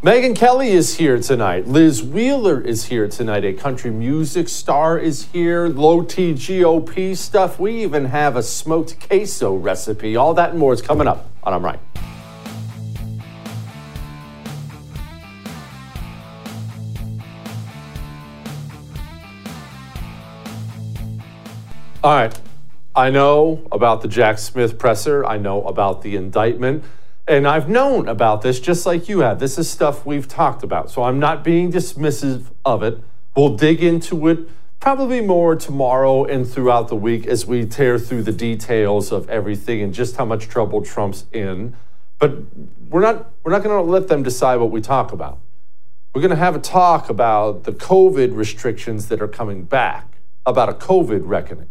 Megyn Kelly is here tonight. Liz Wheeler is here tonight. A country music star is here. Low T GOP stuff. We even have a smoked queso recipe. All that and more is coming up on I'm Right. All right. I know about the Jack Smith presser. I know about the indictment. And I've known about this just like you have. This is stuff we've talked about. So I'm not being dismissive of it. We'll dig into it probably more tomorrow and throughout the week as we tear through the details of everything and just how much trouble Trump's in. But we're not we're not going to let them decide what we talk about. We're going to have a talk about the COVID restrictions that are coming back, about a COVID reckoning.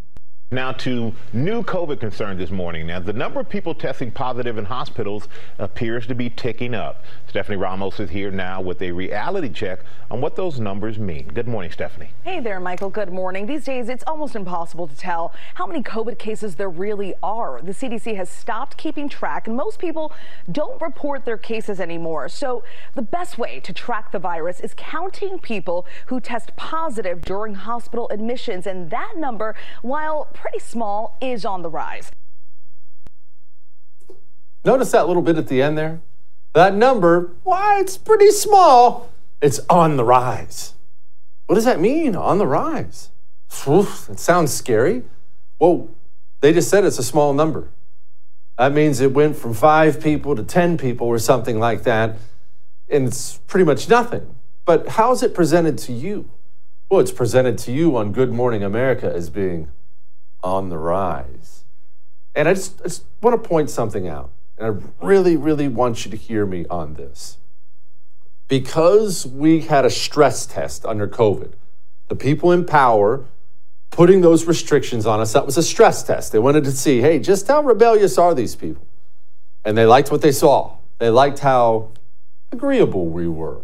Now to new COVID concerns this morning. Now the number of people testing positive in hospitals appears to be ticking up. Stephanie Ramos is here now with a reality check on what those numbers mean. Good morning, Stephanie. Hey there, Michael. Good morning. These days it's almost impossible to tell how many COVID cases there really are. The CDC has stopped keeping track and most people don't report their cases anymore. So the best way to track the virus is counting people who test positive during hospital admissions and that number, while pretty small, is on the rise. Notice that little bit at the end there? That number, why, it's pretty small. It's on the rise. What does that mean, on the rise? Oof, it sounds scary. Well, they just said it's a small number. That means it went from five people to 10 people or something like that, and it's pretty much nothing. But how is it presented to you? Well, it's presented to you on Good Morning America as being on the rise. And I just, I just want to point something out. And I really, really want you to hear me on this. Because we had a stress test under COVID, the people in power putting those restrictions on us, that was a stress test. They wanted to see, hey, just how rebellious are these people? And they liked what they saw. They liked how agreeable we were.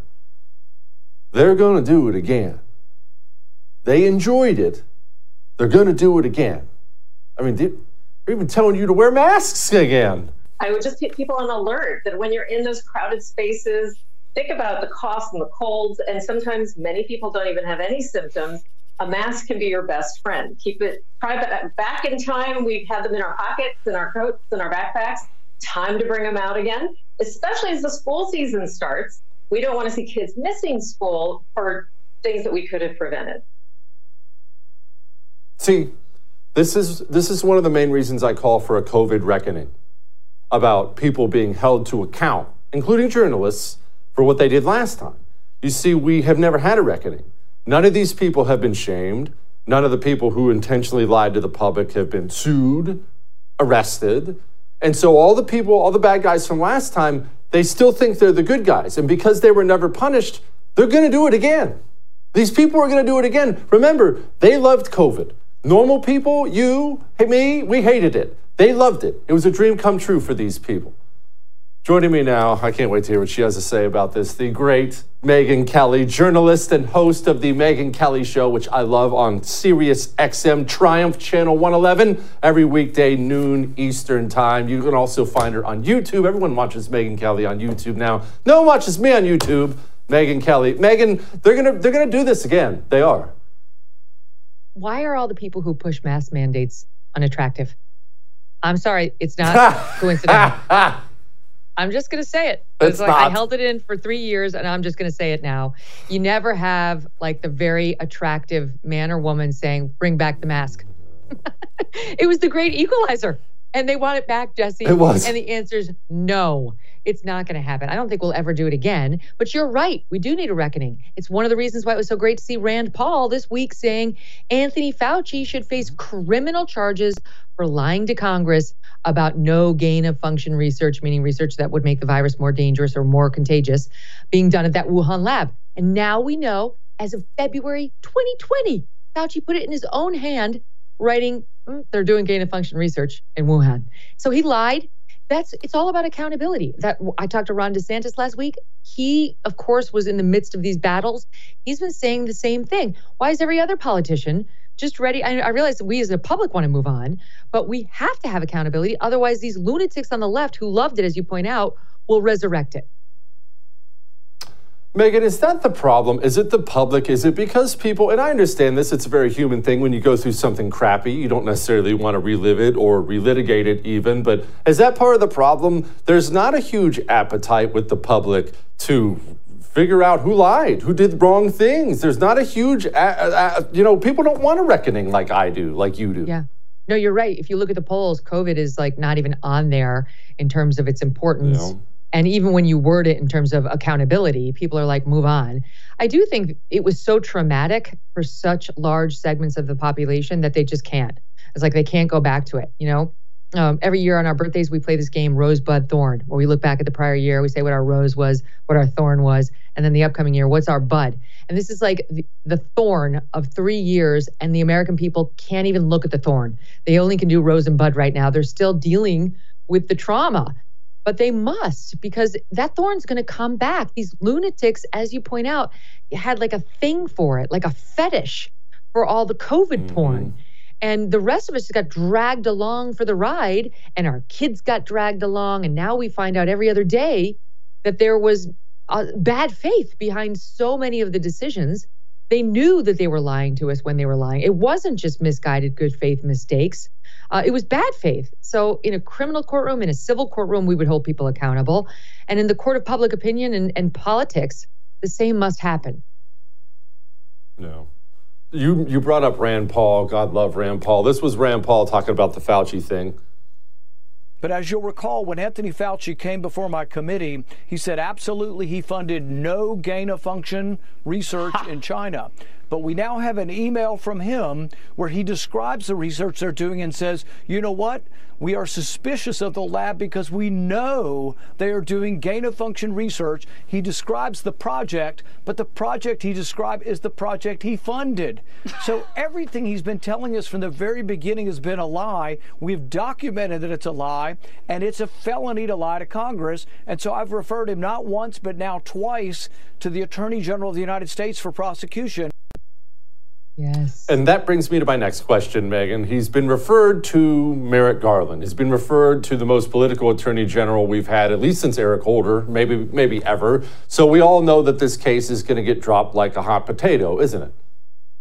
They're going to do it again. They enjoyed it they're going to do it again. I mean, they're even telling you to wear masks again. I would just keep people on alert that when you're in those crowded spaces, think about the coughs and the colds. And sometimes many people don't even have any symptoms. A mask can be your best friend. Keep it private. back in time. We've had them in our pockets, in our coats, in our backpacks. Time to bring them out again, especially as the school season starts. We don't want to see kids missing school for things that we could have prevented. See, this is this is one of the main reasons I call for a COVID reckoning about people being held to account, including journalists, for what they did last time. You see, we have never had a reckoning. None of these people have been shamed. None of the people who intentionally lied to the public have been sued, arrested. And so all the people, all the bad guys from last time, they still think they're the good guys. And because they were never punished, they're going to do it again. These people are going to do it again. Remember, they loved COVID. Normal people, you, me, we hated it. They loved it. It was a dream come true for these people. Joining me now, I can't wait to hear what she has to say about this, the great Megyn Kelly, journalist and host of the Megyn Kelly Show, which I love on Sirius XM Triumph Channel 111 every weekday, noon Eastern Time. You can also find her on YouTube. Everyone watches Megyn Kelly on YouTube now. No one watches me on YouTube. Megyn Kelly. Megyn, they're gonna they're gonna do this again. They are. Why are all the people who push mask mandates unattractive? I'm sorry, it's not coincidental. I'm just to say it. It's, like not. I held it in for three years, and I'm just to say it now. You never have like the very attractive man or woman saying, "Bring back the mask." it was the great equalizer, and they want it back, Jesse. It was, and the answer is no. It's not going to happen. I don't think we'll ever do it again. But you're right. We do need a reckoning. It's one of the reasons why it was so great to see Rand Paul this week saying Anthony Fauci should face criminal charges for lying to Congress about no gain of function research, meaning research that would make the virus more dangerous or more contagious, being done at that Wuhan lab. And now we know, as of February 2020, Fauci put it in his own hand, writing, they're doing gain of function research in Wuhan. So he lied. That's it's all about accountability. That I talked to Ron DeSantis last week. He, of course, was in the midst of these battles. He's been saying the same thing. Why is every other politician just ready. I, I realize we as a public want to move on, but we have to have accountability. Otherwise, these lunatics on the left who loved it, as you point out, will resurrect it. Megyn, is that the problem? Is it the public? Is it because people, and I understand this, it's a very human thing when you go through something crappy, you don't necessarily want to relive it or relitigate it even, but is that part of the problem? There's not a huge appetite with the public to figure out who lied, who did wrong things. There's not a huge, uh, uh, you know, people don't want a reckoning like I do, like you do. Yeah. No, you're right. If you look at the polls, COVID is like not even on there in terms of its importance. You know? And even when you word it in terms of accountability, people are like, move on. I do think it was so traumatic for such large segments of the population that they just can't. It's like they can't go back to it, you know? um, every year on our birthdays, we play this game, Rosebud Thorn, where we look back at the prior year, we say what our rose was, what our thorn was, and then the upcoming year, what's our bud. And this is like the, the thorn of three years, and the American people can't even look at the thorn. They only can do rose and bud right now. They're still dealing with the trauma, but they must because that thorn's going to come back. These lunatics, as you point out, had like a thing for it, like a fetish for all the COVID mm-hmm. porn and the rest of us just got dragged along for the ride and our kids got dragged along and now we find out every other day that there was uh, bad faith behind so many of the decisions they knew that they were lying to us when they were lying it wasn't just misguided good faith mistakes uh, it was bad faith so in a criminal courtroom in a civil courtroom we would hold people accountable and in the court of public opinion and, and politics the same must happen no you you brought up Rand Paul. God love Rand Paul. This was Rand Paul talking about the Fauci thing. But as you'll recall, when Anthony Fauci came before my committee, he said absolutely he funded no gain of function research in China. But we now have an email from him where he describes the research they're doing and says, you know what? We are suspicious of the lab because we know they are doing gain of function research. He describes the project, but the project he described is the project he funded. so everything he's been telling us from the very beginning has been a lie. We've documented that it's a lie, and it's a felony to lie to Congress. And so I've referred him not once, but now twice to the Attorney General of the United States for prosecution. Yes. And that brings me to my next question, Megyn. He's been referred to Merrick Garland. He's been referred to the most political attorney general we've had, at least since Eric Holder, maybe maybe ever. So we all know that this case is going to get dropped like a hot potato, isn't it?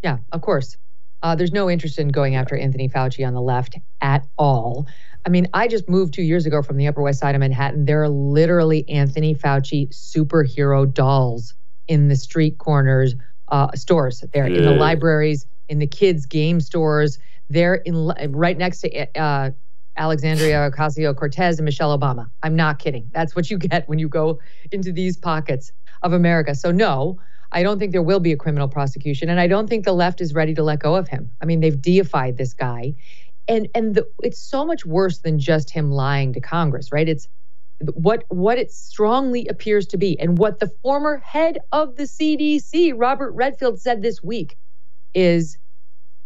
Yeah, of course. Uh, there's no interest in going after Anthony Fauci on the left at all. I mean, I just moved two years ago from the Upper West Side of Manhattan. There are literally Anthony Fauci superhero dolls in the street corners uh, stores there, yeah. in the libraries, in the kids' game stores. They're in right next to uh, Alexandria Ocasio Cortez and Michelle Obama. I'm not kidding. That's what you get when you go into these pockets of America. So, no, I don't think there will be a criminal prosecution. And I don't think the left is ready to let go of him. I mean, they've deified this guy. And, and the, it's so much worse than just him lying to Congress, right? It's what what it strongly appears to be and what the former head of the CDC Robert Redfield said this week is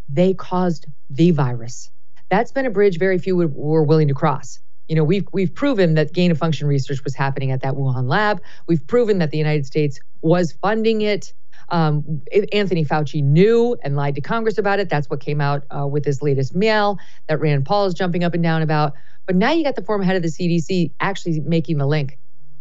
they caused the virus. That's been a bridge very few were willing to cross. You know, we've we've proven that gain of function research was happening at that Wuhan lab. We've proven that the United States was funding it. Um, Anthony Fauci knew and lied to Congress about it. That's what came out uh, with his latest mail that Rand Paul is jumping up and down about. But now you got the former head of the CDC actually making the link.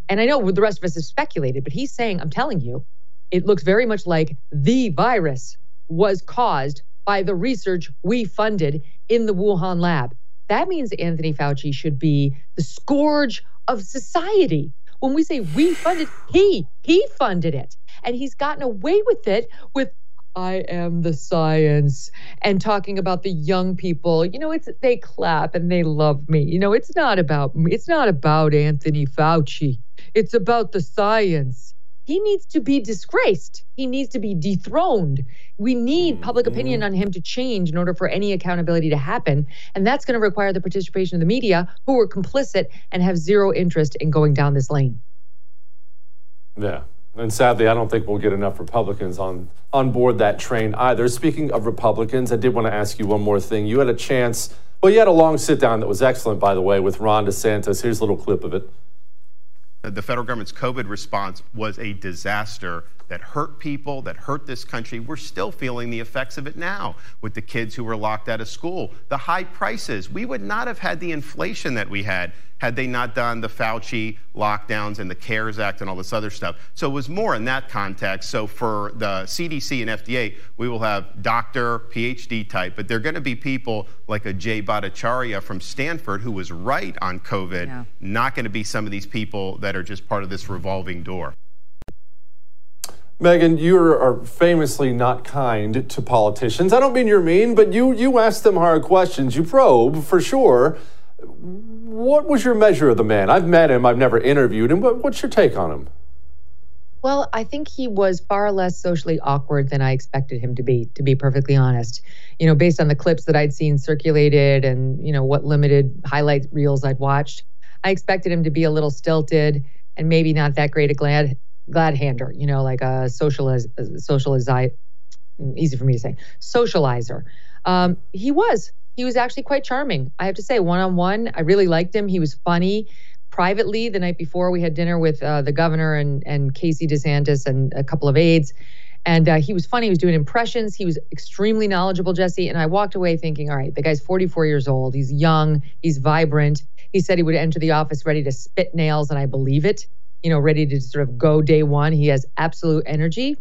And I know the rest of us have speculated, but he's saying, I'm telling you, it looks very much like the virus was caused by the research we funded in the Wuhan lab. That means Anthony Fauci should be the scourge of society. When we say we funded, he he funded it. And he's gotten away with it with I am the science and talking about the young people. You know, it's they clap and they love me. You know, it's not about me. It's not about Anthony Fauci. It's about the science. He needs to be disgraced. He needs to be dethroned. We need public mm-hmm. opinion on him to change in order for any accountability to happen. And that's going to require the participation of the media who are complicit and have zero interest in going down this lane. Yeah, and sadly, I don't think we'll get enough Republicans on, on board that train either. Speaking of Republicans, I did want to ask you one more thing. You had a chance, well, you had a long sit down that was excellent, by the way, with Ron DeSantis. Here's a little clip of it. The federal government's COVID response was a disaster that hurt people, that hurt this country. We're still feeling the effects of it now with the kids who were locked out of school, the high prices. We would not have had the inflation that we had had they not done the Fauci lockdowns and the CARES Act and all this other stuff. So it was more in that context. So for the CDC and FDA, we will have doctor, PhD type, but they're going to be people like a Jay Bhattacharya from Stanford who was right on COVID, yeah. not going to be some of these people that are just part of this revolving door. Megyn, you are famously not kind to politicians. I don't mean you're mean, but you you ask them hard questions. You probe for sure. What was your measure of the man? I've met him. I've never interviewed him, but what's your take on him? Well, I think he was far less socially awkward than I expected him to be, to be perfectly honest. You know, based on the clips that I'd seen circulated and, you know, what limited highlight reels I'd watched, I expected him to be a little stilted and maybe not that great a glad glad hander, you know, like a socializ socialize easy for me to say, socializer. Um, he was. He was actually quite charming. I have to say, one on one, I really liked him. He was funny. Privately, the night before, we had dinner with uh, the governor and and Casey DeSantis and a couple of aides. And uh, he was funny. He was doing impressions. He was extremely knowledgeable, Jesse. And I walked away thinking, all right, the guy's 44 years old. He's young. He's vibrant. He said he would enter the office ready to spit nails, and I believe it you know, ready to sort of go day one. He has absolute energy.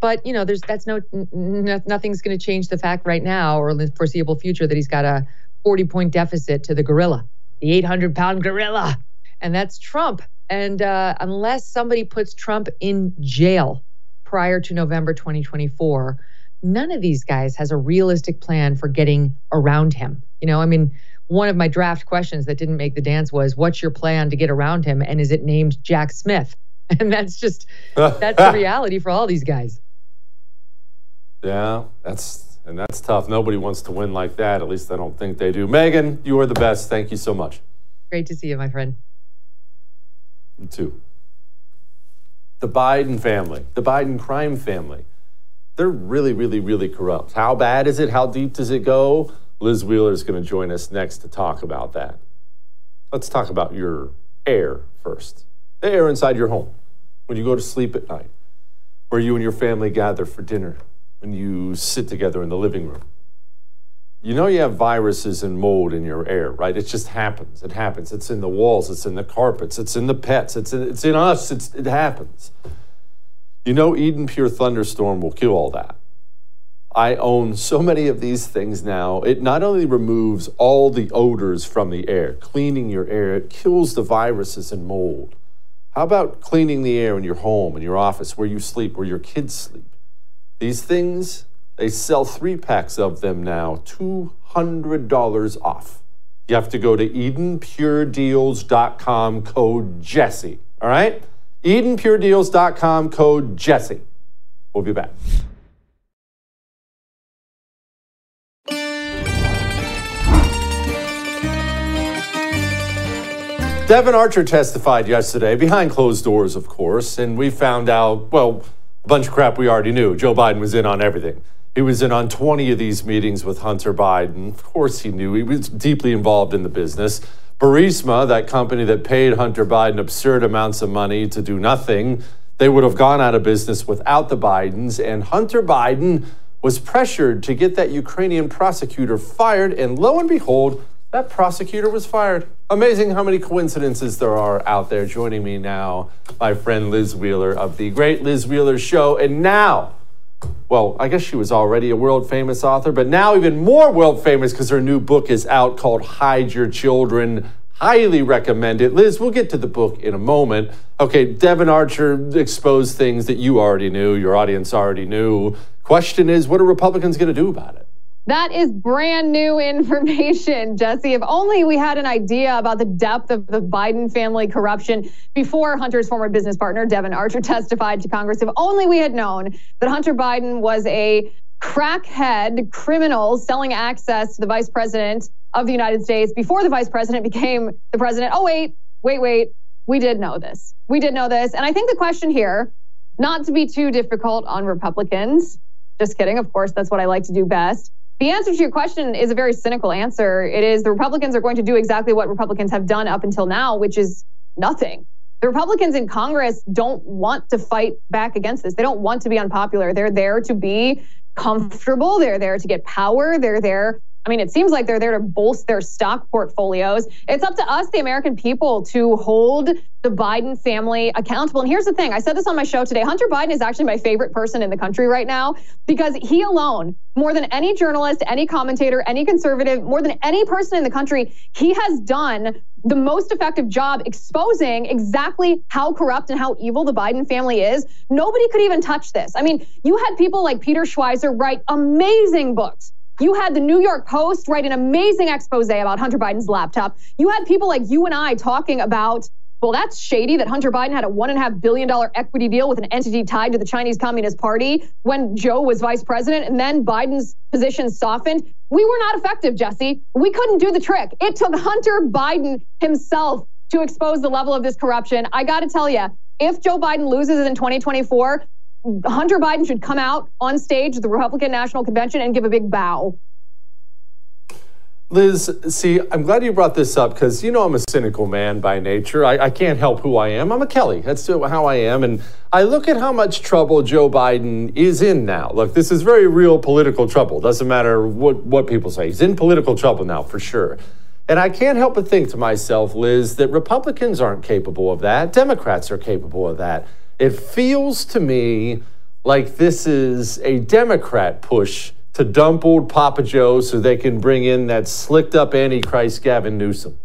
But you know, there's that's no, n- nothing's going to change the fact right now or in the foreseeable future that he's got a 40 point deficit to the gorilla, the 800 pound gorilla, and that's Trump. And uh, unless somebody puts Trump in jail prior to November 2024, none of these guys has a realistic plan for getting around him. You know, I mean, one of my draft questions that didn't make the dance was, "What's your plan to get around him?" And is it named Jack Smith? And that's just that's the reality for all these guys. Yeah, that's and that's tough. Nobody wants to win like that. At least I don't think they do. Megyn, you are the best. Thank you so much. Great to see you, my friend. You too. The Biden family, the Biden crime family, they're really, really, really corrupt. How bad is it? How deep does it go? Liz Wheeler is going to join us next to talk about that. Let's talk about your air first. The air inside your home when you go to sleep at night, where you and your family gather for dinner, when you sit together in the living room. You know you have viruses and mold in your air, right? It just happens. It happens. It's in the walls, it's in the carpets, it's in the pets, it's in, it's in us. It's, it happens. You know Eden Pure Thunderstorm will kill all that. I own so many of these things now. It not only removes all the odors from the air, cleaning your air, it kills the viruses and mold. How about cleaning the air in your home, in your office, where you sleep, where your kids sleep? These things, they sell three packs of them now, $200 off. You have to go to EdenPureDeals.com code Jesse. All right? EdenPureDeals.com code Jesse. We'll be back. Devon Archer testified yesterday, behind closed doors, of course, and we found out, well, a bunch of crap we already knew. Joe Biden was in on everything. He was in on 20 of these meetings with Hunter Biden. Of course, he knew. He was deeply involved in the business. Burisma, that company that paid Hunter Biden absurd amounts of money to do nothing, they would have gone out of business without the Bidens. And Hunter Biden was pressured to get that Ukrainian prosecutor fired. And lo and behold, that prosecutor was fired. Amazing how many coincidences there are out there. Joining me now, my friend Liz Wheeler of the Great Liz Wheeler Show. And now, well, I guess she was already a world famous author, but now even more world famous because her new book is out called Hide Your Children. Highly recommend it. Liz, we'll get to the book in a moment. Okay, Devon Archer exposed things that you already knew, your audience already knew. Question is, what are Republicans going to do about it? That is brand new information, Jesse. If only we had an idea about the depth of the Biden family corruption before Hunter's former business partner, Devon Archer, testified to Congress. If only we had known that Hunter Biden was a crackhead criminal selling access to the vice president of the United States before the vice president became the president. Oh, wait, wait, wait. We did know this. We did know this. And I think the question here, not to be too difficult on Republicans, just kidding. Of course, that's what I like to do best. The answer to your question is a very cynical answer. It is the Republicans are going to do exactly what Republicans have done up until now, which is nothing. The Republicans in Congress don't want to fight back against this. They don't want to be unpopular. They're there to be comfortable. They're there to get power. They're there I mean, it seems like they're there to bolster their stock portfolios. It's up to us, the American people, to hold the Biden family accountable. And here's the thing I said this on my show today Hunter Biden is actually my favorite person in the country right now because he alone, more than any journalist, any commentator, any conservative, more than any person in the country, he has done the most effective job exposing exactly how corrupt and how evil the Biden family is. Nobody could even touch this. I mean, you had people like Peter Schweizer write amazing books you had the New York Post write an amazing expose about Hunter Biden's laptop. You had people like you and I talking about, well, that's shady that Hunter Biden had a $1.5 billion equity deal with an entity tied to the Chinese Communist Party when Joe was vice president, and then Biden's position softened. We were not effective, Jesse. We couldn't do the trick. It took Hunter Biden himself to expose the level of this corruption. I got to tell you, if Joe Biden loses in 2024, Hunter Biden should come out on stage at the Republican National Convention and give a big bow. Liz, see, I'm glad you brought this up because you know I'm a cynical man by nature. I, I, can't help who I am. I'm a Kelly. That's how I am. And I look at how much trouble Joe Biden is in now. Look, this is very real political trouble. Doesn't matter what, what people say. He's in political trouble now, for sure. And I can't help but think to myself, Liz, that Republicans aren't capable of that. Democrats are capable of that. It feels to me like this is a Democrat push to dump old Papa Joe so they can bring in that slicked up Antichrist Gavin Newsom.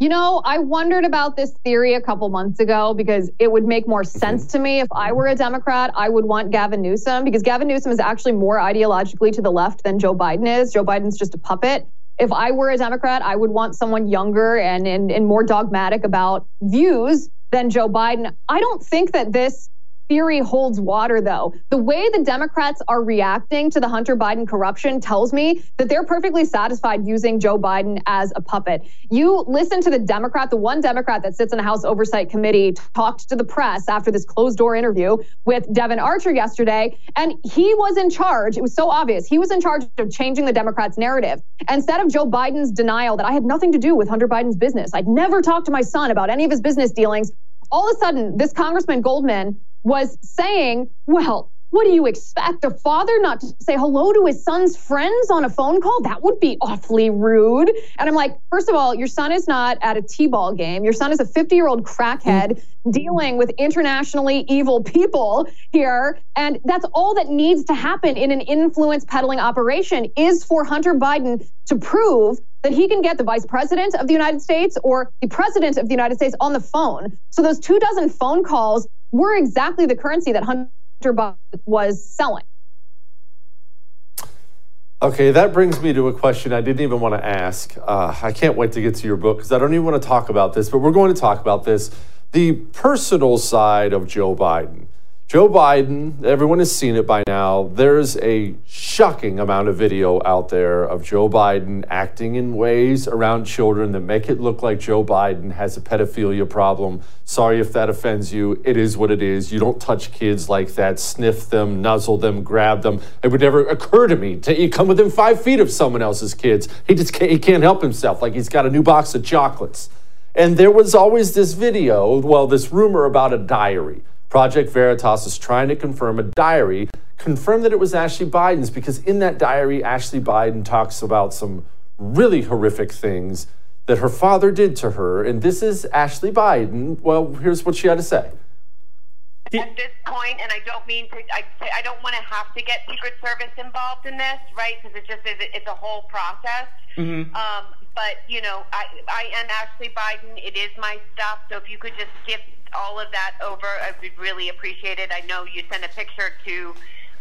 You know, I wondered about this theory a couple months ago because it would make more sense to me. If I were a Democrat, I would want Gavin Newsom because Gavin Newsom is actually more ideologically to the left than Joe Biden is. Joe Biden's just a puppet if I were a Democrat, I would want someone younger and, and, and more dogmatic about views than Joe Biden. I don't think that this theory holds water, though. The way the Democrats are reacting to the Hunter Biden corruption tells me that they're perfectly satisfied using Joe Biden as a puppet. You listen to the Democrat, the one Democrat that sits in the House Oversight Committee, talked to the press after this closed door interview with Devon Archer yesterday, and he was in charge. It was so obvious. He was in charge of changing the Democrats' narrative. Instead of Joe Biden's denial that I had nothing to do with Hunter Biden's business, I'd never talked to my son about any of his business dealings all of a sudden, this Congressman Goldman was saying, well, what do you expect? A father not to say hello to his son's friends on a phone call? That would be awfully rude. And I'm like, first of all, your son is not at a T ball game. Your son is a 50 year old crackhead dealing with internationally evil people here. And that's all that needs to happen in an influence peddling operation is for Hunter Biden to prove that he can get the vice president of the United States or the president of the United States on the phone. So those two dozen phone calls were exactly the currency that Hunter Biden was selling. Okay, that brings me to a question I didn't even want to ask. Uh, I can't wait to get to your book because I don't even want to talk about this, but we're going to talk about this. The personal side of Joe Biden. Joe Biden, everyone has seen it by now. There's a shocking amount of video out there of Joe Biden acting in ways around children that make it look like Joe Biden has a pedophilia problem. Sorry if that offends you. It is what it is. You don't touch kids like that, sniff them, nuzzle them, grab them. It would never occur to me to come within five feet of someone else's kids. He just can't, he can't help himself, like he's got a new box of chocolates. And there was always this video, well, this rumor about a diary Project Veritas is trying to confirm a diary, confirm that it was Ashley Biden's, because in that diary, Ashley Biden talks about some really horrific things that her father did to her. And this is Ashley Biden. Well, here's what she had to say. At this point, and I don't mean to, I, I don't want to have to get Secret Service involved in this, right? Because it just is, it's a whole process. Mm-hmm. Um, but, you know, I, I am Ashley Biden. It is my stuff. So if you could just give all of that over. I would really appreciate it. I know you sent a picture to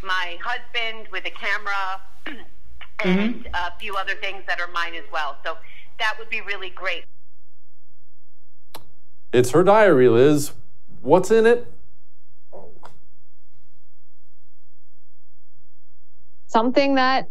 my husband with a camera and mm-hmm. a few other things that are mine as well. So that would be really great. It's her diary, Liz. What's in it? Something that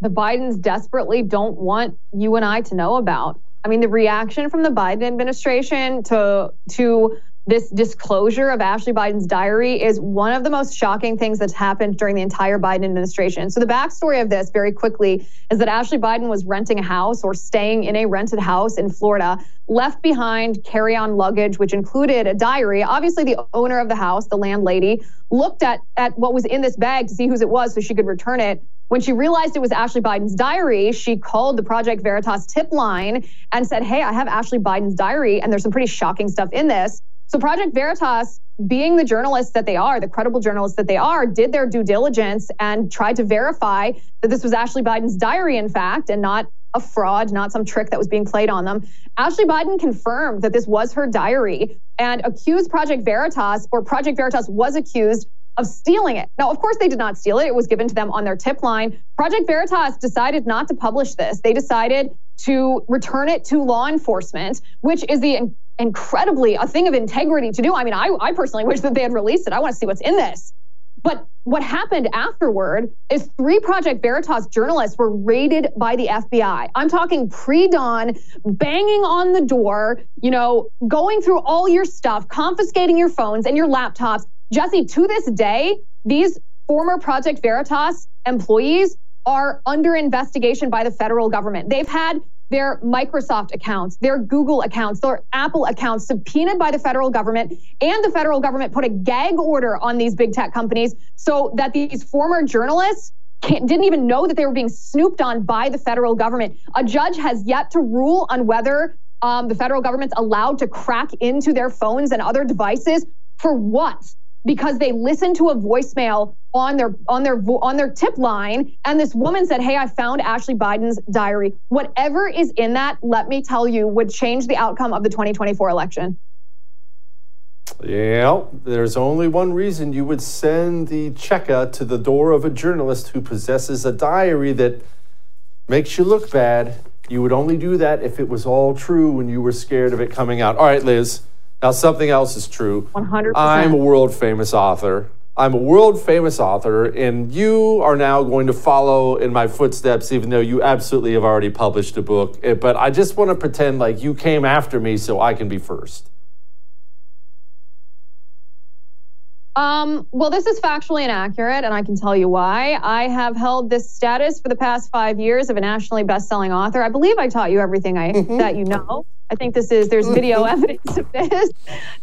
the Bidens desperately don't want you and I to know about. I mean, the reaction from the Biden administration to to this disclosure of Ashley Biden's diary is one of the most shocking things that's happened during the entire Biden administration. So, the backstory of this, very quickly, is that Ashley Biden was renting a house or staying in a rented house in Florida, left behind carry on luggage, which included a diary. Obviously, the owner of the house, the landlady, looked at, at what was in this bag to see whose it was so she could return it. When she realized it was Ashley Biden's diary, she called the Project Veritas tip line and said, Hey, I have Ashley Biden's diary, and there's some pretty shocking stuff in this. So Project Veritas, being the journalists that they are, the credible journalists that they are, did their due diligence and tried to verify that this was Ashley Biden's diary, in fact, and not a fraud, not some trick that was being played on them. Ashley Biden confirmed that this was her diary and accused Project Veritas, or Project Veritas was accused of stealing it. Now, of course, they did not steal it. It was given to them on their tip line. Project Veritas decided not to publish this. They decided to return it to law enforcement, which is the incredibly a thing of integrity to do. I mean, I, I personally wish that they had released it. I want to see what's in this. But what happened afterward is three Project Veritas journalists were raided by the FBI. I'm talking pre dawn, banging on the door, you know, going through all your stuff, confiscating your phones and your laptops. Jesse, to this day, these former Project Veritas employees are under investigation by the federal government. They've had their Microsoft accounts, their Google accounts, their Apple accounts subpoenaed by the federal government. And the federal government put a gag order on these big tech companies so that these former journalists didn't even know that they were being snooped on by the federal government. A judge has yet to rule on whether um, the federal government's allowed to crack into their phones and other devices for what? Because they listened to a voicemail on their on their on their tip line and this woman said hey i found ashley biden's diary. Whatever is in that let me tell you would change the outcome of the 2024 election. Yeah there's only one reason you would send the checker to the door of a journalist who possesses a diary that makes you look bad. You would only do that if it was all true and you were scared of it coming out. All right liz now, something else is true. 100%. I'm a world famous author. I'm a world famous author, and you are now going to follow in my footsteps, even though you absolutely have already published a book. Eh, but I just want to pretend like you came after me so I can be first. Um, well, this is factually inaccurate, and I can tell you why. I have held this status for the past five years of a nationally best-selling author. I believe I taught you everything I, mm-hmm. that you know. I think this is there's video evidence of this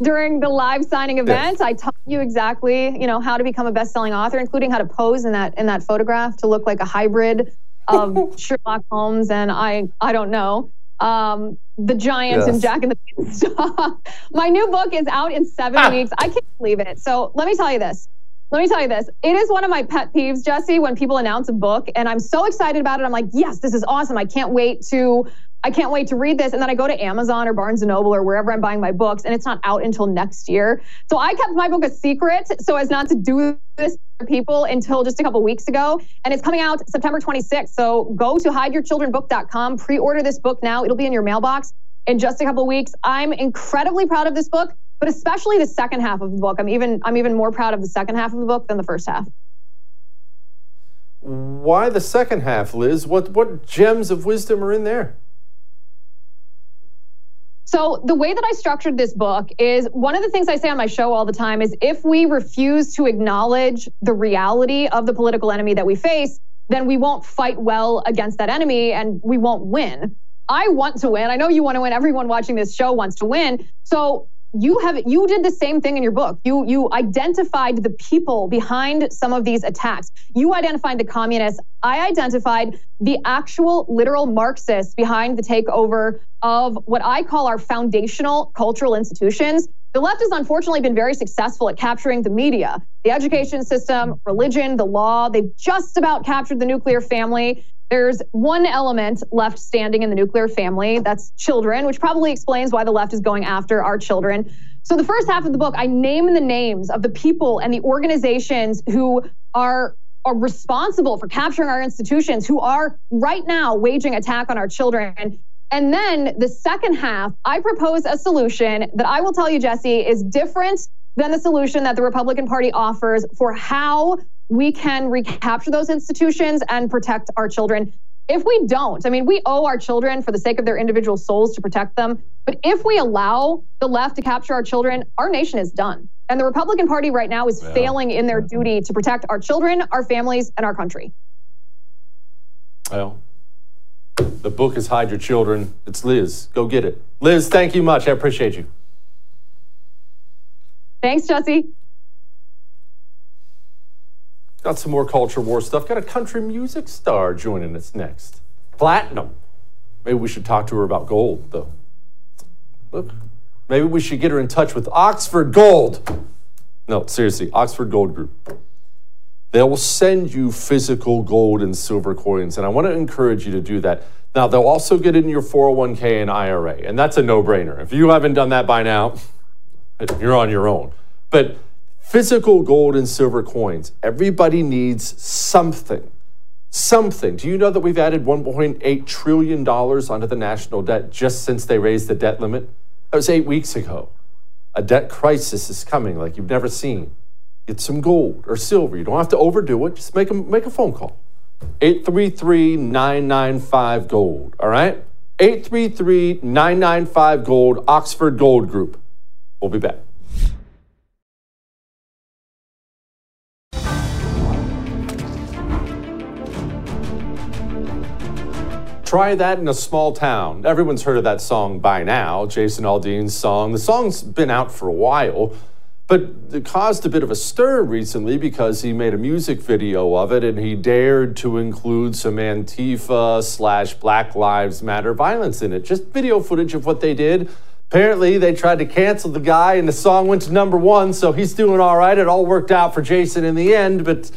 during the live signing event. I taught you exactly, you know, how to become a best-selling author, including how to pose in that in that photograph to look like a hybrid of Sherlock Holmes and I I don't know. Um, the Giants yes. and Jack and the Beanstalk. My new book is out in seven ah. weeks. I can't believe it. So let me tell you this. Let me tell you this. It is one of my pet peeves, Jesse, when people announce a book and I'm so excited about it. I'm like, yes, this is awesome. I can't wait to I can't wait to read this. And then I go to Amazon or Barnes and Noble or wherever I'm buying my books, and it's not out until next year. So I kept my book a secret so as not to do this to people until just a couple weeks ago. And it's coming out September 26th. So go to hideyourchildrenbook.com, pre-order this book now. It'll be in your mailbox in just a couple weeks. I'm incredibly proud of this book, but especially the second half of the book. I'm even I'm even more proud of the second half of the book than the first half. Why the second half, Liz? What what gems of wisdom are in there? So, the way that I structured this book is one of the things I say on my show all the time is if we refuse to acknowledge the reality of the political enemy that we face, then we won't fight well against that enemy and we won't win. I want to win. I know you want to win. Everyone watching this show wants to win. So, you have you did the same thing in your book. You you identified the people behind some of these attacks. You identified the communists. I identified the actual literal marxists behind the takeover of what i call our foundational cultural institutions. The left has unfortunately been very successful at capturing the media the education system religion the law. They've just about captured the nuclear family there's one element left standing in the nuclear family that's children, which probably explains why the left is going after our children. So, the first half of the book, I name the names of the people and the organizations who are, are responsible for capturing our institutions, who are right now waging attack on our children. And then the second half, I propose a solution that I will tell you, Jesse, is different than the solution that the Republican Party offers for how we can recapture those institutions and protect our children. If we don't, I mean, we owe our children for the sake of their individual souls to protect them. But if we allow the left to capture our children, our nation is done. And the Republican Party right now is yeah. failing in their duty to protect our children, our families, and our country. Well, the book is Hide Your Children. It's Liz. Go get it. Liz, thank you much. I appreciate you. Thanks, Jesse. Got some more culture war stuff. Got a country music star joining us next. Platinum. Maybe we should talk to her about gold, though. Look, maybe we should get her in touch with Oxford Gold. No, seriously, Oxford Gold Group. They'll send you physical gold and silver coins, and I want to encourage you to do that. Now, they'll also get in your 401k and IRA, and that's a no brainer. If you haven't done that by now, you're on your own. But physical gold and silver coins. Everybody needs something. Something. Do you know that we've added $1.8 trillion onto the national debt just since they raised the debt limit? That was eight weeks ago. A debt crisis is coming like you've never seen. Get some gold or silver. You don't have to overdo it. Just make a, make a phone call. 833 995 Gold. All right? 833 995 Gold, Oxford Gold Group. We'll be back. Try that in a small town. Everyone's heard of that song by now, Jason Aldean's song. The song's been out for a while, but it caused a bit of a stir recently because he made a music video of it and he dared to include some Antifa slash Black Lives Matter violence in it. Just video footage of what they did. Apparently, they tried to cancel the guy and the song went to number one, so he's doing all right. It all worked out for Jason in the end, but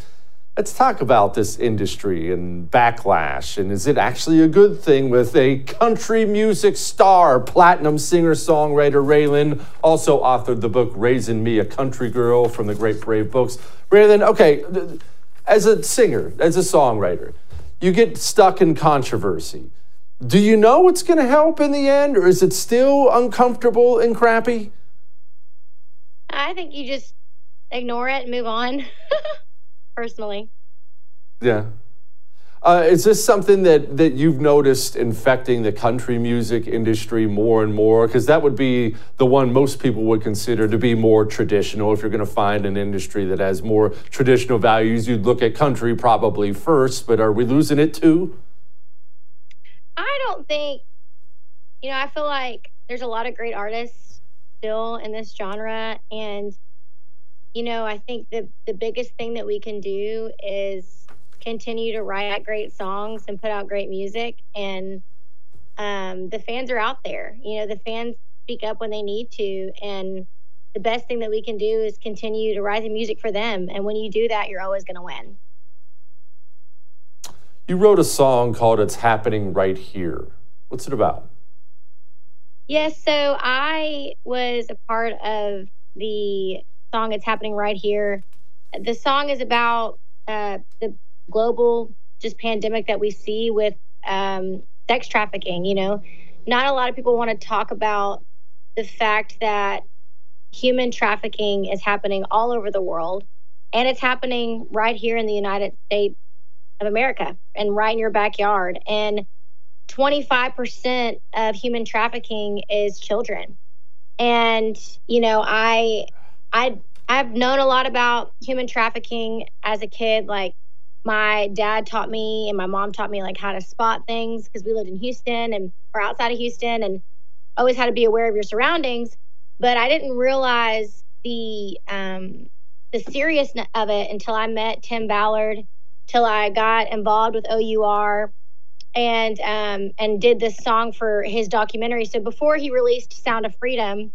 Let's talk about this industry and backlash. And is it actually a good thing with a country music star, platinum singer songwriter RaeLynn, also authored the book Raising Me, a Country Girl from the Great Brave Books? RaeLynn, okay, as a singer, as a songwriter, you get stuck in controversy. Do you know it's going to help in the end, or is it still uncomfortable and crappy? I think you just ignore it and move on. personally. Yeah. Uh, is this something that, that you've noticed infecting the country music industry more and more? Because that would be the one most people would consider to be more traditional. If you're going to find an industry that has more traditional values, you'd look at country probably first. But are we losing it too? I don't think, you know, I feel like there's a lot of great artists still in this genre. And, you know, I think the, the biggest thing that we can do is continue to write great songs and put out great music. And um, the fans are out there. You know, the fans speak up when they need to. And the best thing that we can do is continue to write the music for them. And when you do that, you're always going to win. You wrote a song called It's Happening Right Here. What's it about? Yes, so I was a part of the song It's Happening Right Here. The song is about uh, the global just pandemic that we see with um, sex trafficking. You know, not a lot of people want to talk about the fact that human trafficking is happening all over the world and it's happening right here in the United States of America and right in your backyard. And 25% of human trafficking is children. And, you know, I, I, I've known a lot about human trafficking as a kid. Like my dad taught me and my mom taught me like how to spot things because we lived in Houston and or outside of Houston and always had to be aware of your surroundings. But I didn't realize the um, the seriousness of it until I met Tim Ballard till I got involved with OUR and um, and did this song for his documentary. So before he released Sound of Freedom,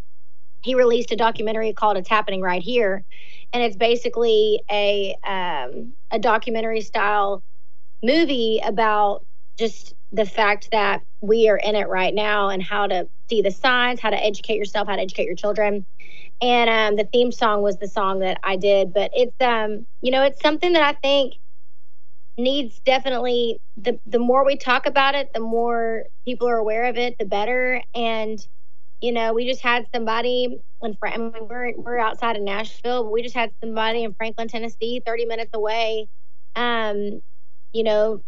he released a documentary called "It's Happening Right Here," and it's basically a um, a documentary style movie about just the fact that we are in it right now and how to see the signs, how to educate yourself, how to educate your children. And um, the theme song was the song that I did, but it's um, you know, it's something that I think needs definitely the the more we talk about it, the more people are aware of it, the better. And you know, we just had somebody in I mean, we're we're outside of Nashville, but we just had somebody in Franklin, Tennessee, 30 minutes away. Um, you know,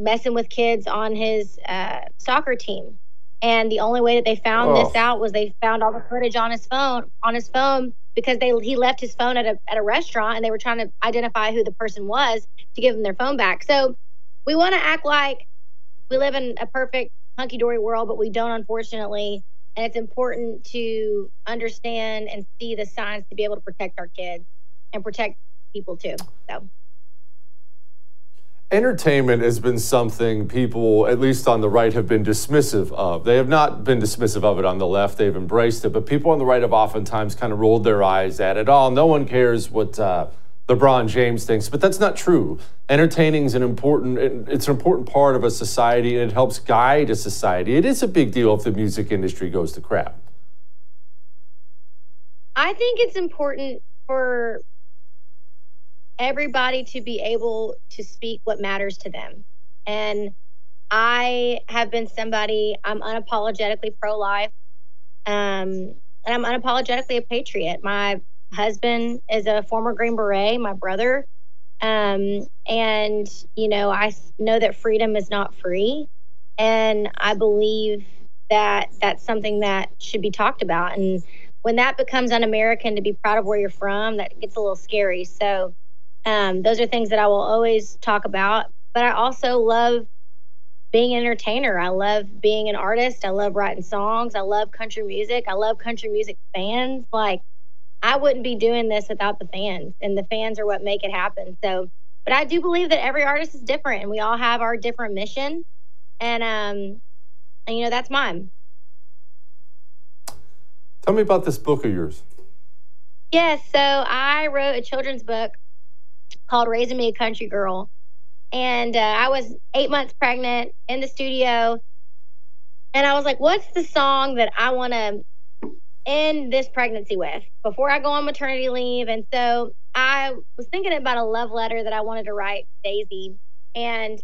messing with kids on his uh, soccer team. And the only way that they found oh. this out was they found all the footage on his phone on his phone because they he left his phone at a at a restaurant and they were trying to identify who the person was to give them their phone back. So we want to act like we live in a perfect hunky dory world, but we don't, unfortunately. And it's important to understand and see the signs to be able to protect our kids and protect people too. So. Entertainment has been something people, at least on the right, have been dismissive of. They have not been dismissive of it on the left, they've embraced it, but people on the right have oftentimes kind of rolled their eyes at it. Oh, no one cares what uh, LeBron James thinks, but that's not true. Entertaining is an important it's an important part of a society and it helps guide a society. It is a big deal if the music industry goes to crap. I think it's important for everybody to be able to speak what matters to them. And I have been somebody, I'm unapologetically pro life. Um, and I'm unapologetically a patriot. My husband is a former Green Beret, my brother. Um, and, you know, I know that freedom is not free. And I believe that that's something that should be talked about. And when that becomes un American to be proud of where you're from, that gets a little scary. So, um, those are things that I will always talk about. But I also love being an entertainer. I love being an artist. I love writing songs. I love country music. I love country music fans. Like, I wouldn't be doing this without the fans, and the fans are what make it happen. So, but I do believe that every artist is different, and we all have our different mission, and um, and you know that's mine. Tell me about this book of yours. Yes, so I wrote a children's book called "Raising Me a Country Girl," and uh, I was eight months pregnant in the studio, and I was like, "What's the song that I want to end this pregnancy with before I go on maternity leave. And so I was thinking about a love letter that I wanted to write Daisy. And,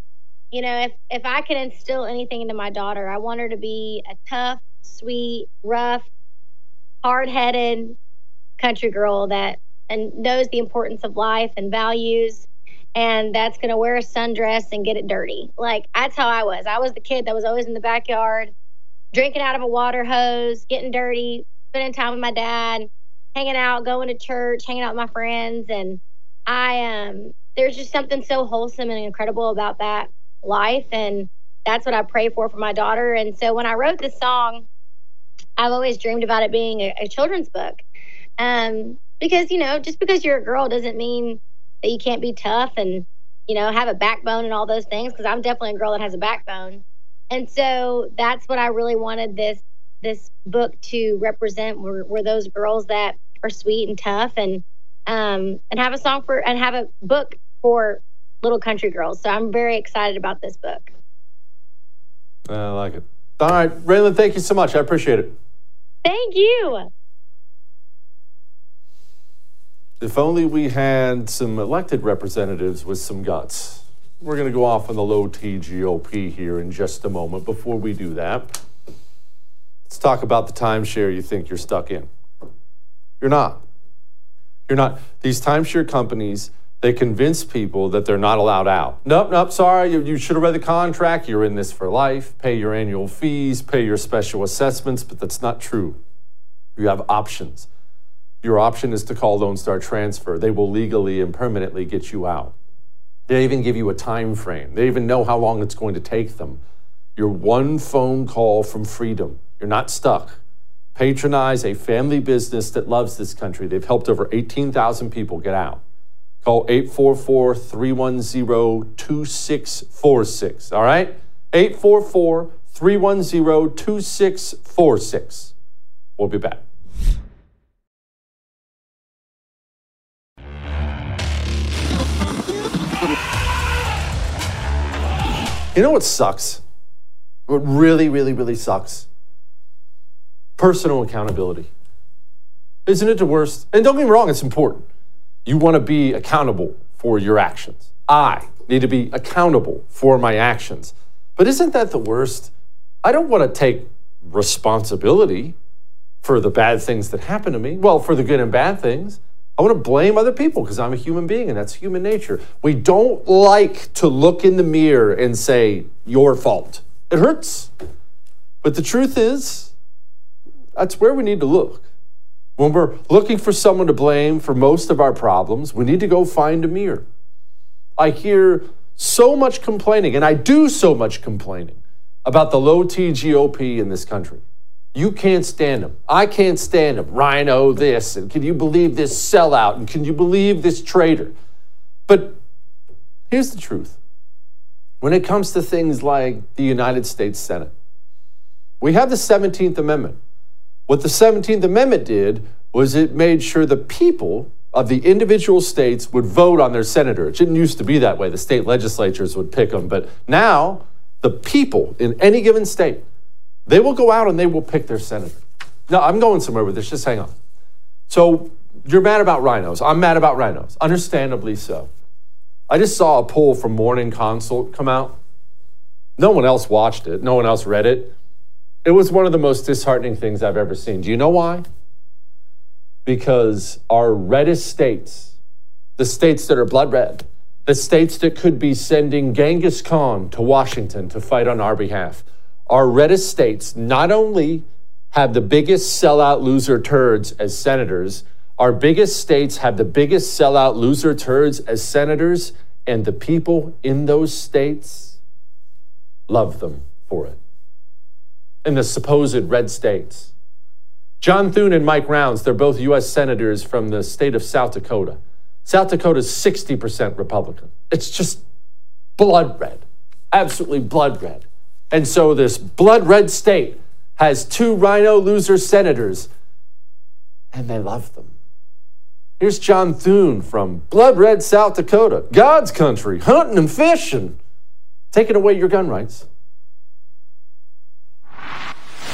you know, if, if I could instill anything into my daughter, I want her to be a tough, sweet, rough, hard headed country girl that and knows the importance of life and values and that's going to wear a sundress and get it dirty. Like that's how I was. I was the kid that was always in the backyard, drinking out of a water hose, getting dirty, spending time with my dad, hanging out, going to church, hanging out with my friends. And I, um, there's just something so wholesome and incredible about that life. And that's what I pray for for my daughter. And so when I wrote this song, I've always dreamed about it being a, a children's book. Um, because, you know, just because you're a girl doesn't mean that you can't be tough and, you know, have a backbone and all those things. Because I'm definitely a girl that has a backbone. And so that's what I really wanted this this book to represent were, were those girls that are sweet and tough and um, and have a song for and have a book for little country girls. So I'm very excited about this book. I like it. All right, RaeLynn, thank you so much. I appreciate it. Thank you. If only we had some elected representatives with some guts. We're going to go off on the low T GOP here in just a moment. Before we do that, let's talk about the timeshare you think you're stuck in. You're not. You're not. These timeshare companies, they convince people that they're not allowed out. Nope, nope, sorry, you, you should have read the contract. You're in this for life. Pay your annual fees, pay your special assessments, but that's not true. You have options. Your option is to call Lone Star Transfer. They will legally and permanently get you out. They even give you a time frame. They even know how long it's going to take them. You're one phone call from freedom. You're not stuck. Patronize a family business that loves this country. They've helped over 18,000 people get out. Call 844 310 2646. All right? 844 310 2646. We'll be back. You know what sucks? What really, really, really sucks? Personal accountability. Isn't it the worst? And don't get me wrong, it's important. You want to be accountable for your actions. I need to be accountable for my actions. But isn't that the worst? I don't want to take responsibility for the bad things that happen to me. Well, for the good and bad things. I want to blame other people because I'm a human being and that's human nature. We don't like to look in the mirror and say, your fault. It hurts. But the truth is, that's where we need to look. When we're looking for someone to blame for most of our problems, we need to go find a mirror. I hear so much complaining, and I do so much complaining about the low T GOP in this country. You can't stand them. I can't stand them. Rhino this, and can you believe this sellout, and can you believe this traitor? But here's the truth when it comes to things like the United States Senate, we have the 17th Amendment. What the 17th Amendment did was it made sure the people of the individual states would vote on their senator. It didn't used to be that way. The state legislatures would pick them. But now, the people in any given state they will go out and they will pick their senator. No, I'm going somewhere with this. Just hang on. So you're mad about rhinos. I'm mad about rhinos. Understandably so. I just saw a poll from Morning Consult come out. No one else watched it. No one else read it. It was one of the most disheartening things I've ever seen. Do you know why? Because our reddest states, the states that are blood red, the states that could be sending Genghis Khan to Washington to fight on our behalf, our reddest states not only have the biggest sellout loser turds as senators, our biggest states have the biggest sellout loser turds as senators, and the people in those states love them for it. In the supposed red states. John Thune and Mike Rounds, they're both U.S. senators from the state of South Dakota. South Dakota is 60% Republican. It's just blood red, absolutely blood red. And so this blood red state has two rhino loser senators, and they love them. Here's John Thune from blood red South Dakota, God's country, hunting and fishing, taking away your gun rights.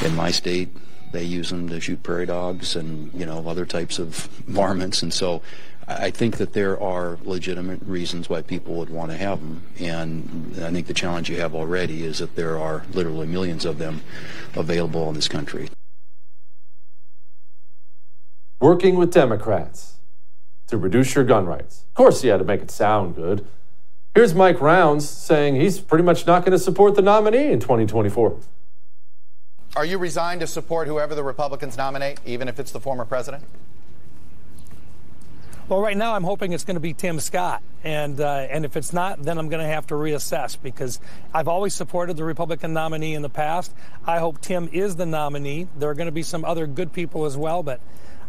In my state, they use them to shoot prairie dogs and you know other types of varmints, and so I think that there are legitimate reasons why people would want to have them, and I think the challenge you have already is that there are literally millions of them available in this country. Working with Democrats to reduce your gun rights. Of course, you had to make it sound good. Here's Mike Rounds saying he's pretty much not going to support the nominee in 2024. Are you resigned to support whoever the Republicans nominate, even if it's the former president? Well, right now I'm hoping it's going to be Tim Scott, and uh, and if it's not, then I'm going to have to reassess because I've always supported the Republican nominee in the past. I hope Tim is the nominee. There are going to be some other good people as well, but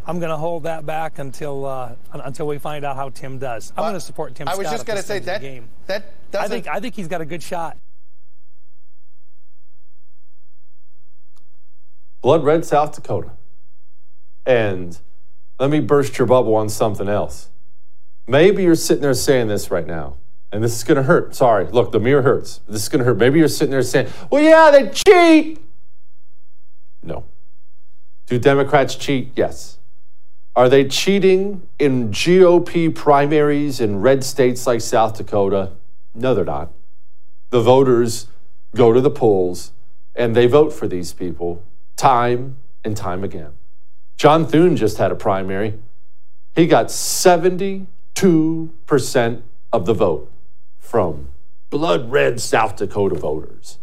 I'm going to hold that back until uh, until we find out how Tim does. I'm going to support Tim. Scott. I was Scott just going to say that game. that I think I think he's got a good shot. Blood Red, South Dakota, and let me burst your bubble on something else. Maybe you're sitting there saying this right now, and this is going to hurt. Sorry, look, the mirror hurts. This is going to hurt. Maybe you're sitting there saying, well, yeah, they cheat. No. Do Democrats cheat? Yes. Are they cheating in GOP primaries in red states like South Dakota? No, they're not. The voters go to the polls and they vote for these people time and time again. John Thune just had a primary. He got 72% of the vote from blood red South Dakota voters.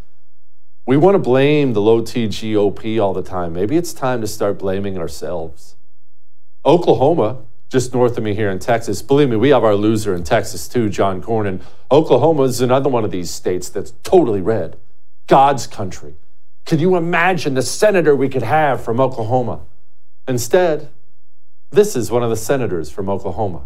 We want to blame the low T GOP all the time. Maybe it's time to start blaming ourselves. Oklahoma, just north of me here in Texas, believe me, we have our loser in Texas too, John Cornyn. Oklahoma is another one of these states that's totally red. God's country. Could you imagine the senator we could have from Oklahoma? Instead, this is one of the senators from Oklahoma.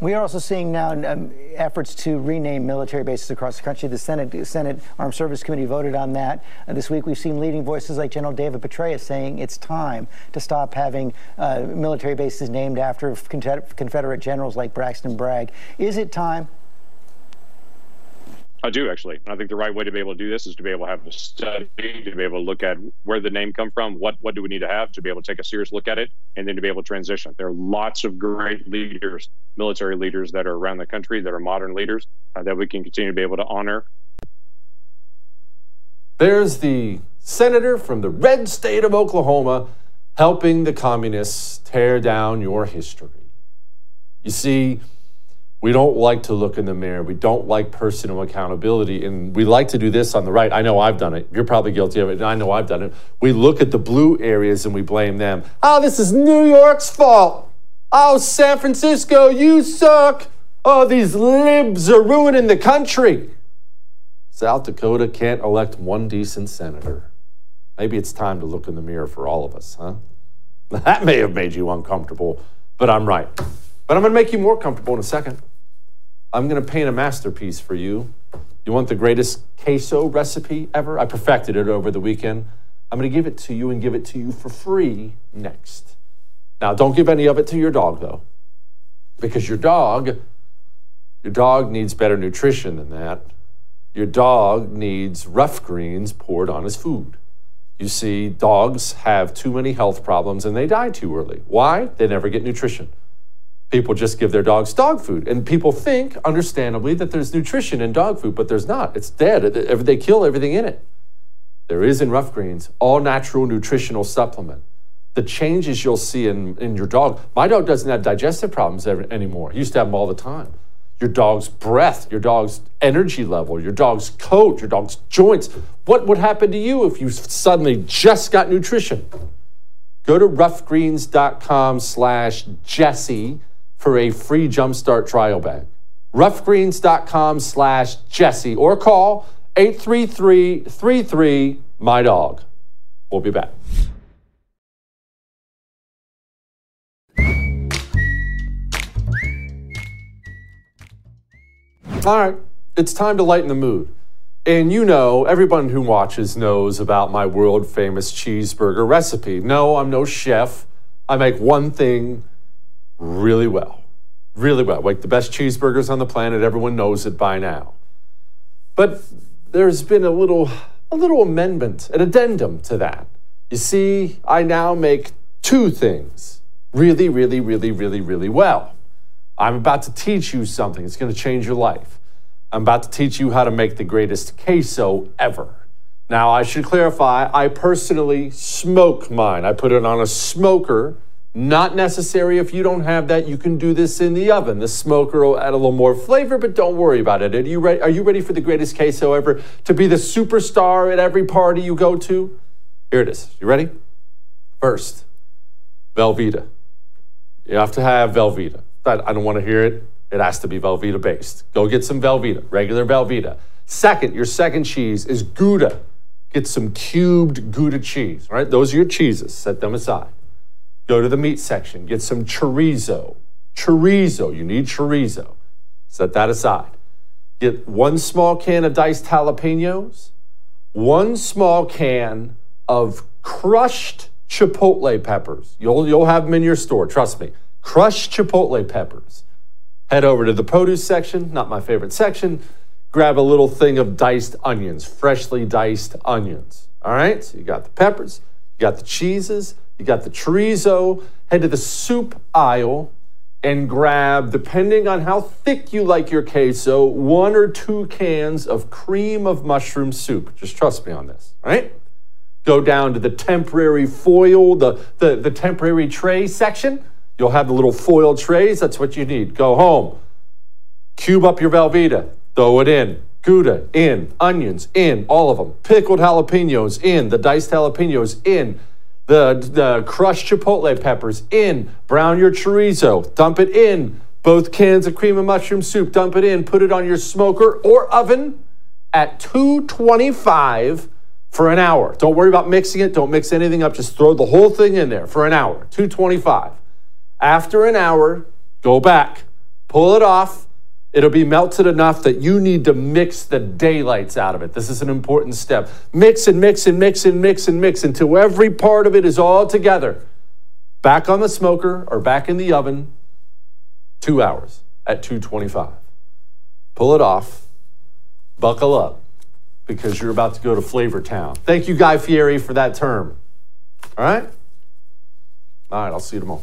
We are also seeing now um, efforts to rename military bases across the country. The Senate, Senate Armed Service Committee voted on that. Uh, this week, we've seen leading voices like General David Petraeus saying it's time to stop having uh, military bases named after Confederate generals like Braxton Bragg. Is it time I do actually. I think the right way to be able to do this is to be able to have a study, to be able to look at where the name come from, what what do we need to have to be able to take a serious look at it, and then to be able to transition. There are lots of great leaders, military leaders that are around the country that are modern leaders uh, that we can continue to be able to honor. There's the senator from the red state of Oklahoma helping the communists tear down your history. You see, we don't like to look in the mirror. We don't like personal accountability. And we like to do this on the right. I know I've done it. You're probably guilty of it. And I know I've done it. We look at the blue areas and we blame them. Oh, this is New York's fault. Oh, San Francisco, you suck. Oh, these libs are ruining the country. South Dakota can't elect one decent senator. Maybe it's time to look in the mirror for all of us, huh? That may have made you uncomfortable, but I'm right. But I'm going to make you more comfortable in a second. I'm going to paint a masterpiece for you. You want the greatest queso recipe ever? I perfected it over the weekend. I'm going to give it to you and give it to you for free next. Now, don't give any of it to your dog, though, because your dog, your dog needs better nutrition than that. Your dog needs Ruff Greens poured on his food. You see, dogs have too many health problems and they die too early. Why? They never get nutrition. People just give their dogs dog food. And people think, understandably, that there's nutrition in dog food, but there's not. It's dead. They kill everything in it. There is in Ruff Greens, all natural nutritional supplement. The changes you'll see in, in your dog. My dog doesn't have digestive problems ever, anymore. He used to have them all the time. Your dog's breath, your dog's energy level, your dog's coat, your dog's joints. What would happen to you if you suddenly just got nutrition? Go to ruffgreens.com slash Jesse for a free Jumpstart trial bag. Ruffgreens.com slash Jesse or call 833 my dog. We'll be back. All right, it's time to lighten the mood. And you know, everyone who watches knows about my world famous cheeseburger recipe. No, I'm no chef. I make one thing really well. Really well. Like the best cheeseburgers on the planet. Everyone knows it by now. But there's been a little, a little amendment, an addendum to that. You see, I now make two things really, really, really, really, really well. I'm about to teach you something. It's going to change your life. I'm about to teach you how to make the greatest queso ever. Now, I should clarify, I personally smoke mine. I put it on a smoker not necessary if you don't have that. You can do this in the oven. The smoker will add a little more flavor, but don't worry about it. Are you ready, are you ready for the greatest queso ever? To be the superstar at every party you go to? Here it is. You ready? First, Velveeta. You have to have Velveeta. I don't want to hear it. It has to be Velveeta based. Go get some Velveeta, regular Velveeta. Second, your second cheese is Gouda. Get some cubed Gouda cheese, right? Those are your cheeses. Set them aside. Go to the meat section. Get some chorizo. Chorizo. You need chorizo. Set that aside. Get one small can of diced jalapenos, one small can of crushed chipotle peppers. You'll, you'll have them in your store, trust me. Crushed chipotle peppers. Head over to the produce section, not my favorite section. Grab a little thing of diced onions, freshly diced onions. All right, so you got the peppers, you got the cheeses, you got the chorizo. Head to the soup aisle and grab, depending on how thick you like your queso, one or two cans of cream of mushroom soup. Just trust me on this, right? Go down to the temporary foil, the, the, the temporary tray section. You'll have the little foil trays. That's what you need. Go home. Cube up your Velveeta. Throw it in. Gouda in. Onions in. All of them. Pickled jalapenos in. The diced jalapenos in the, the crushed chipotle peppers in, brown your chorizo, dump it in, both cans of cream and mushroom soup, dump it in, put it on your smoker or oven at 225 for an hour. Don't worry about mixing it, don't mix anything up, just throw the whole thing in there for an hour, 225. After an hour, go back, pull it off, It'll be melted enough that you need to mix the daylights out of it. This is an important step. Mix and mix and mix and mix and mix until every part of it is all together. Back on the smoker or back in the oven, two hours at 225. Pull it off, buckle up, because you're about to go to Flavor Town. Thank you, Guy Fieri, for that term. All right? All right, I'll see you tomorrow.